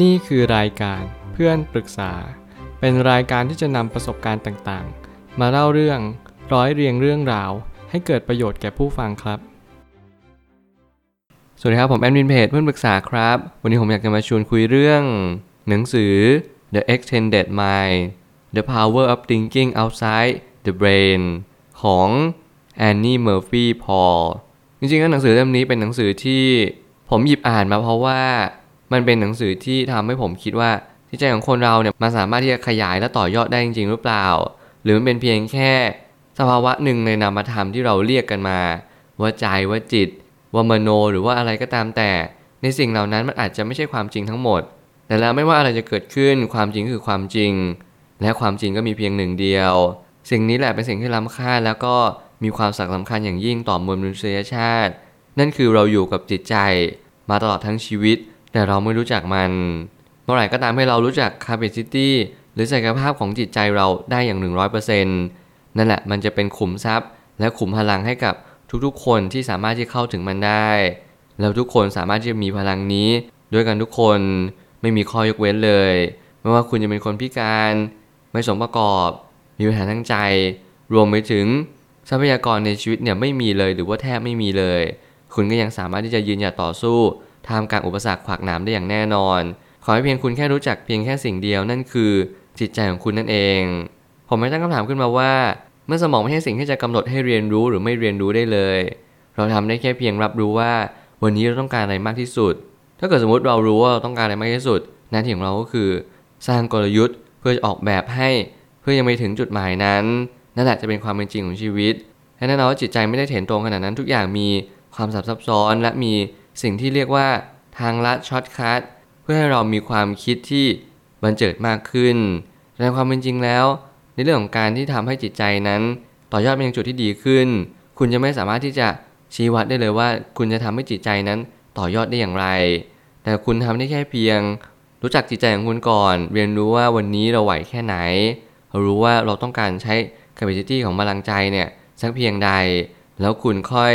นี่คือรายการเพื่อนปรึกษา เป็นรายการที่จะนำประสบการณ์ต่างๆ มาเล่าเรื่องร้อยเรียงเรื่องราว ให้เกิดประโยชน์แก่ผู้ฟังครับ สวัสดีครับ ผมแอดมินเพจเพื่อนปรึกษาครับ วันนี้ผมอยากจะมาชวนคุยเรื่อง หนังสือ The Extended Mind The Power of Thinking Outside the Brain ของ Annie Murphy Paul จริงๆแล้วหนังสือเล่มนี้เป็นหนังสือที่ผมหยิบอ่านมาเพราะว่า มันเป็นหนังสือที่ทำให้ผมคิดว่าจิตใจของคนเราเนี่ยมันสามารถที่จะขยายและต่อยอดได้จริง ๆ หรือเปล่า หรือมันเป็นเพียงแค่ สภาวะหนึ่งในนามธรรมที่เราเรียกกันมา ว่าใจว่าจิต ว่ามโนหรือว่าอะไรก็ตามแต่ ในสิ่งเหล่านั้นมันอาจจะไม่ใช่ความจริงทั้งหมด แต่แล้วไม่ว่าอะไรจะเกิดขึ้นความจริงคือความจริง และความจริงก็มีเพียงหนึ่งเดียว สิ่งนี้แหละเป็นสิ่งที่ล้ำค่าแล้วก็มีความสำคัญอย่างยิ่งต่อมวลมนุษยชาติ นั่นคือเราอยู่กับจิตใจ มาตลอดทั้งชีวิต แต่เราไม่รู้จักมัน เมื่อไหร่ก็ตามให้เรารู้จัก capacity หรือศักยภาพของจิตใจเราได้อย่าง 100%นั่นแหละมันจะเป็นขุมทรัพย์ และขุมพลังให้กับทุกๆ คนที่สามารถที่เข้าถึงมันได้ แล้วทุกคนสามารถที่จะมีพลังนี้ ด้วยกันทุกคนไม่มีข้อยกเว้นเลย ไม่ว่าคุณจะเป็นคนพิการ ไม่สมประกอบ มีปัญหาทั้งใจ รวมไปถึงทรัพยากรในชีวิตเนี่ยไม่มีเลยหรือว่าแทบไม่มีเลย คุณก็ยังสามารถที่จะยืนหยัดต่อสู้ ท่ามกลางอุปสรรคขวากหนามได้อย่างแน่นอน ขอให้เพียงคุณแค่รู้จักเพียงแค่สิ่งเดียวนั่นคือจิตใจของคุณนั่นเอง ผมไม่ตั้งคำถามขึ้นมาว่า เมื่อสมองไม่ใช่สิ่งที่จะกำหนดให้เรียนรู้หรือไม่เรียนรู้ได้เลย เราทำได้แค่เพียงรับรู้ว่า วันนี้เราต้องการอะไรมากที่สุด ถ้าเกิดสมมติเรารู้ว่าเราต้องการอะไรมากที่สุด หน้าที่ของเราก็คือ สร้างกลยุทธ์เพื่อจะออกแบบให้ เพื่อยังไม่ถึงจุดหมายนั้นนั่นแหละจะเป็นความเป็นจริงของชีวิตและแน่นอนว่าจิตใจไม่ได้เห็นตรงขนาดนั้นทุกอย่างมีความซับซ้อนและมี สิ่งที่เรียกว่าทางลัด shortcut เพื่อให้เรามีความคิดที่บรรเจิดมากขึ้น ในความเป็นจริงแล้ว ในเรื่องของการที่ทำให้จิตใจนั้น ต่อยอดไปยังจุดที่ดีขึ้น คุณจะไม่สามารถที่จะชี้วัดได้เลยว่า คุณจะทำให้จิตใจนั้นต่อยอดได้อย่างไร แต่คุณทำได้แค่เพียง รู้จักจิตใจของคุณก่อน เรียนรู้ว่าวันนี้เราไหวแค่ไหน รู้ว่าเราต้องการใช้ capacity ของพลังใจเนี่ยสักเพียงใด แล้วคุณค่อย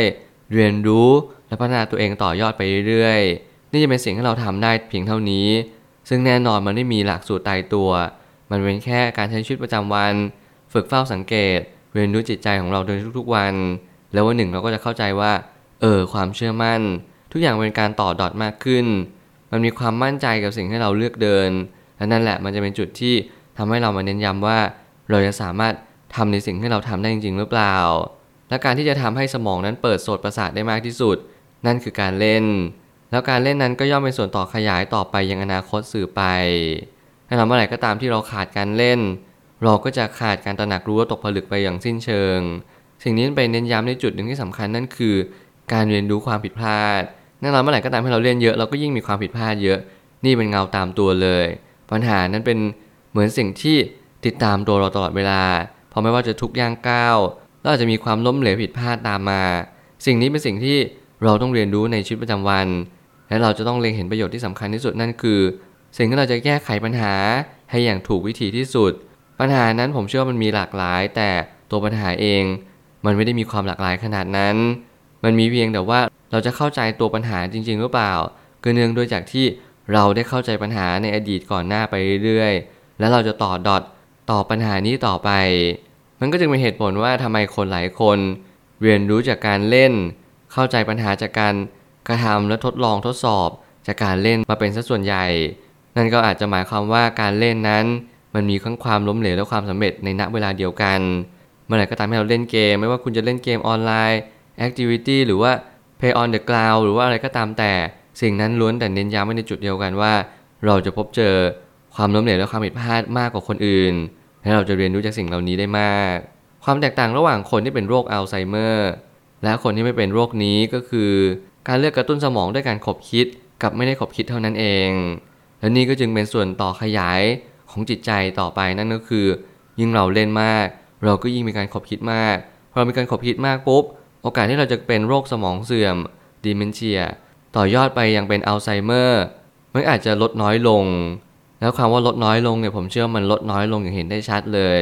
เรียนรู้ และพัฒนาตัวเองต่อยอดไปเรื่อยๆ นี่จะเป็นสิ่งที่เราทำได้เพียงเท่านี้ ซึ่งแน่นอนมันไม่มีหลักสูตรตายตัว มันเป็นแค่การใช้ชีวิตประจำวัน ฝึกเฝ้าสังเกต เรียนรู้จิตใจของเราโดยทุกๆวัน แล้ววันหนึ่งเราก็จะเข้าใจว่า เออความเชื่อมั่น ทุกอย่างเป็นการต่อดอทมากขึ้น มันมีความมั่นใจกับสิ่งที่เราเลือกเดิน และนั่นแหละมันจะเป็นจุดที่ทำให้เรามาเน้นย้ำว่า เราจะสามารถทำในสิ่งที่เราทำได้จริงๆหรือเปล่า และการที่จะทำให้สมองนั้นเปิดโสตประสาทได้มากที่สุด นั่นคือการเล่น แล้วการเล่นนั้นก็ย่อมเป็นส่วนต่อขยายต่อไปยังอนาคตสื่อไปถ้าเราเมื่อไหร่ก็ตามที่เราขาดการเล่น เราก็จะขาดการตระหนักรู้ว่าตกผลึกไปอย่างสิ้นเชิง สิ่งนี้ไปเน้นย้ำในจุดหนึ่งที่สำคัญนั่นคือ การเรียนรู้ความผิดพลาดแน่นอนเมื่อไหร่ก็ตามที่เราเล่นเยอะเราก็ยิ่งมีความผิดพลาดเยอะ นี่เป็นเงาตามตัวเลย ปัญหานั้นเป็นเหมือนสิ่งที่ติดตามตัวเราตลอดเวลาเพราะไม่ว่าจะทุกย่างก้าวเราอาจจะมีความล้มเหลวผิดพลาดตามมา สิ่งนี้เป็นสิ่งที่ เราต้องเรียนรู้ในชีวิตประจำวัน และเราจะต้องเล็งเห็นประโยชน์ที่สำคัญที่สุดนั่นคือ สิ่งที่เราจะแก้ไขปัญหาให้อย่างถูกวิธีที่สุด ปัญหานั้นผมเชื่อว่ามันมีหลากหลาย แต่ตัวปัญหาเอง มันไม่ได้มีความหลากหลายขนาดนั้น มันมีเพียงแต่ว่าเราจะเข้าใจตัวปัญหาจริง ๆ หรือเปล่าก็เนื่องด้วยจากที่เราได้เข้าใจปัญหาในอดีตก่อนหน้าไปเรื่อยๆ แล้วเราจะต่อดอทต่อปัญหานี้ต่อไป มันก็จึงเป็นเหตุผลว่าทำไมคนหลายคน เรียนรู้จากการเล่น เข้าใจปัญหาจากการกระทำและทดลองทดสอบ จากการเล่นมาเป็นสัดส่วนใหญ่ นั่นก็อาจจะหมายความว่าการเล่นนั้น มันมีทั้งความล้มเหลวและความสำเร็จในณเวลาเดียวกัน เมื่อไหร่ก็ตามให้เราเล่นเกม ไม่ว่าคุณจะเล่นเกมออนไลน์ Activity หรือว่า Play on the Cloud หรือว่าอะไรก็ตามแต่ สิ่งนั้นล้วนแต่เน้นย้ำไว้ในจุดเดียวกันว่า เราจะพบเจอความล้มเหลวและความผิดพลาดมากกว่าคนอื่น และเราจะเรียนรู้จากสิ่งเหล่านี้ได้มาก ความแตกต่างระหว่างคนที่เป็นโรคอัลไซเมอร์ และคนที่ไม่เป็นโรคนี้ก็คือ การเลือกกระตุ้นสมองด้วยการขบคิดกับไม่ได้ขบคิดเท่านั้นเอง และนี่ก็จึงเป็นส่วนต่อขยายของจิตใจต่อไปนั่นก็คือ ยิ่งเราเล่นมาก เราก็ยิ่งมีการขบคิดมากพอเรามีการขบคิดมากปุ๊บโอกาสที่เราจะเป็นโรคสมองเสื่อม dementia ต่อยอดไปยังเป็นอัลไซเมอร์มันอาจจะลดน้อยลง แล้วคำว่าลดน้อยลงเนี่ยผมเชื่อมันลดน้อยลงอย่างเห็นได้ชัดเลย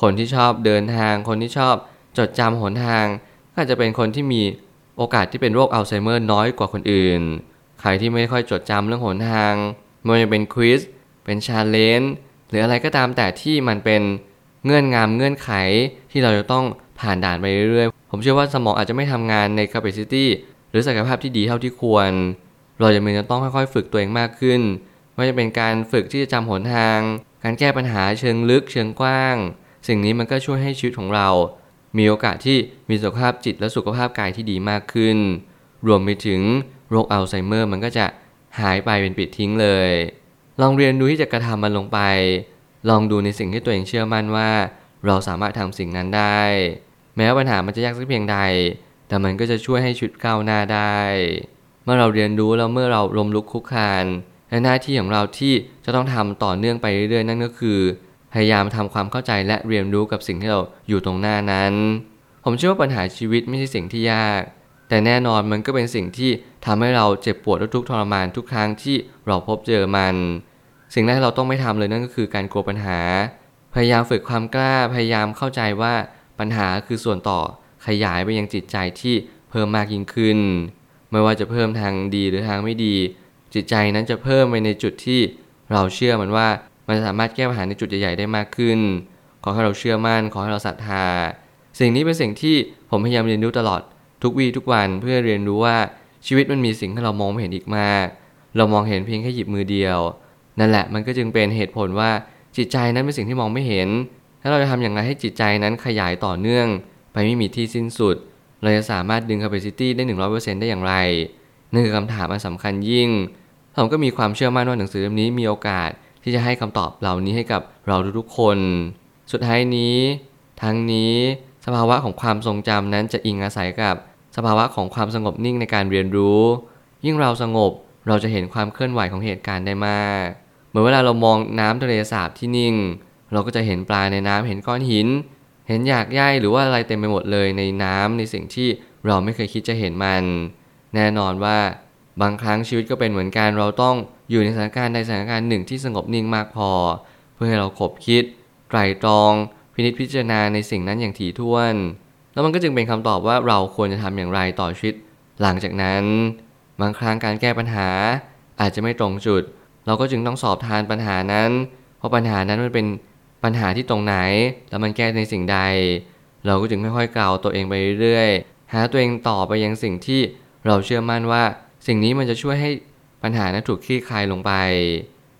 คนที่ชอบเดินทาง คนที่ชอบจดจำหนทาง อาจจะเป็นคนที่มีโอกาสที่เป็นโรคอัลไซเมอร์น้อยกว่าคนอื่น ใครที่ไม่ค่อยจดจำเรื่องหนทางไม่ว่าจะเป็น quest เป็น challenge หรืออะไรก็ตามแต่ที่มันเป็นเงื่อนงำเงื่อนไขที่เราจะต้องผ่านด่านไปเรื่อยๆ ผมเชื่อว่าสมองอาจจะไม่ทำงานใน capacity หรือศักยภาพที่ดีเท่าที่ควร เราจะมีจะต้องค่อยๆ ฝึกตัวเองมากขึ้นไม่ว่าจะเป็นการฝึกที่จะจำหนทาง การแก้ปัญหาเชิงลึกเชิงกว้าง สิ่งนี้มันก็ช่วยให้ชีวิตของเรา มีโอกาสที่มีสุขภาพจิตและสุขภาพกายที่ดีมากขึ้น รวมไปถึงโรคอัลไซเมอร์มันก็จะหายไปเป็นปิดทิ้งเลย ลองเรียนดูที่จะกระทำมันลงไป ลองดูในสิ่งที่ตัวเองเชื่อมั่นว่า เราสามารถทำสิ่งนั้นได้ แม้ปัญหามันจะยากสักเพียงใด แต่มันก็จะช่วยให้ชีวิตก้าวหน้าได้ เมื่อเราเรียนรู้แล้วเมื่อเราลมลุกคุกคานและหน้าที่ของเราที่จะต้องทำต่อเนื่องไปเรื่อยๆนั่นก็คือ พยายามทำความเข้าใจและเรียนรู้กับสิ่งที่เราอยู่ตรงหน้านั้น ผมเชื่อว่าปัญหาชีวิตไม่ใช่สิ่งที่ยาก แต่แน่นอนมันก็เป็นสิ่งที่ทำให้เราเจ็บปวดและทุกข์ทรมานทุกครั้งที่เราพบเจอมัน สิ่งแรกที่เราต้องไม่ทำเลยนั่นก็คือการกลัวปัญหา พยายามฝึกความกล้า พยายามเข้าใจว่าปัญหาคือส่วนต่อขยายไปยังจิตใจที่เพิ่มมากยิ่งขึ้น ไม่ว่าจะเพิ่มทางดีหรือทางไม่ดี จิตใจนั้นจะเพิ่มไปในจุดที่เราเชื่อมันว่า มันจะสามารถแก้ปัญหาในจุดใหญ่ๆได้มากขึ้น ขอให้เราเชื่อมั่น ขอให้เราศรัทธา สิ่งนี้เป็นสิ่งที่ผมพยายามเรียนรู้ตลอดทุกวีทุกวันเพื่อเรียนรู้ว่าชีวิตมันมีสิ่งที่เรามองไม่เห็นอีกมาก เรามองเห็นเพียงแค่หยิบมือเดียว นั่นแหละมันก็จึงเป็นเหตุผลว่าจิตใจนั้นเป็นสิ่งที่มองไม่เห็น ถ้าเราจะทำอย่างไรให้จิตใจนั้นขยายต่อเนื่อง ไปไม่มีที่สิ้นสุด เราจะสามารถดึง capacity ได้ 100%ได้อย่างไรนั่นคือคำถามอันสำคัญยิ่งผมก็มีความเชื่อมั่นว่าหนังสือเล่มนี้มีโอกาส ที่จะให้คำตอบเหล่านี้ให้กับเราทุกๆคน สุดท้ายนี้ ทั้งนี้สภาวะของความทรงจำนั้นจะอิงอาศัยกับสภาวะของความสงบนิ่งในการเรียนรู้ ยิ่งเราสงบเราจะเห็นความเคลื่อนไหวของเหตุการณ์ได้มาก เหมือนเวลาเรามองน้ำทะเลสาบที่นิ่ง เราก็จะเห็นปลาในน้ำเห็นก้อนหิน เห็นหยากใยหรือว่าอะไรเต็มไปหมดเลยในน้ำในสิ่งที่เราไม่เคยคิดจะเห็นมัน แน่นอนว่า บางครั้งชีวิตก็เป็นเหมือนกันเราต้องอยู่ในสถานการณ์ใดสถานการณ์หนึ่งที่สงบนิ่งมากพอ เพื่อให้เราขบคิดไตรตรอง พินิจพิจารณาในสิ่งนั้นอย่างถี่ถ้วน แล้วมันก็จึงเป็นคำตอบว่าเราควรจะทำอย่างไรต่อชีวิต หลังจากนั้น บางครั้งการแก้ปัญหาอาจจะไม่ตรงจุด เราก็จึงต้องสอบทานปัญหานั้น เพราะปัญหานั้นมันเป็นปัญหาที่ตรงไหน แล้วมันแก้ในสิ่งใด เราก็จึงค่อยๆกล่าวตัวเองไปเรื่อยๆหาตัวเองต่อไปยังสิ่งที่เราเชื่อมั่นว่า สิ่งนี้มันจะช่วยให้ปัญหานั้นถูกคลี่คลายลงไป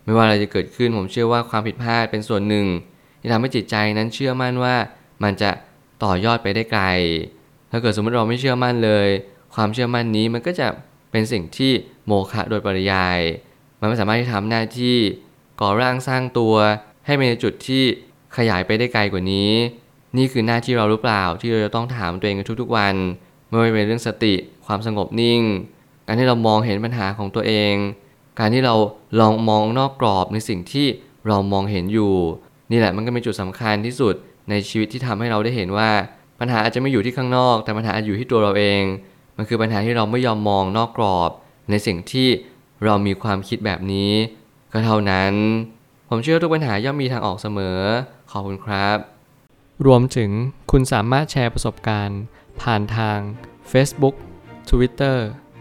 ไม่ว่าอะไรจะเกิดขึ้นผมเชื่อว่าความผิดพลาดเป็นส่วนหนึ่งที่ทำให้จิตใจนั้นเชื่อมั่นว่ามันจะต่อยอดไปได้ไกล ถ้าเกิดสมมติเราไม่เชื่อมั่นเลย ความเชื่อมั่นนี้มันก็จะเป็นสิ่งที่โมฆะโดยปริยาย มันไม่สามารถที่ทำหน้าที่ก่อร่างสร้างตัวให้เป็นจุดที่ขยายไปได้ไกลกว่านี้ นี่คือหน้าที่เราหรือเปล่าที่เราจะต้องถามตัวเองทุกๆวันไม่ว่าเป็นเรื่องสติ ความสงบนิ่ง การที่เรามองเห็นปัญหาของตัวเอง การที่เราลองมองนอกกรอบในสิ่งที่เรามองเห็นอยู่ นี่แหละมันก็เป็นจุดสำคัญที่สุดในชีวิตที่ทำให้เราได้เห็นว่า ปัญหาอาจจะไม่อยู่ที่ข้างนอก แต่ปัญหาอาจอยู่ที่ตัวเราเอง มันคือปัญหาที่เราไม่ยอมมองนอกกรอบ ในสิ่งที่เรามีความคิดแบบนี้ ก็เท่านั้น ผมเชื่อทุกปัญหาย่อมมีทางออกเสมอ ขอบคุณครับ รวมถึงคุณสามารถแชร์ประสบการณ์ ผ่านทาง Facebook Twitter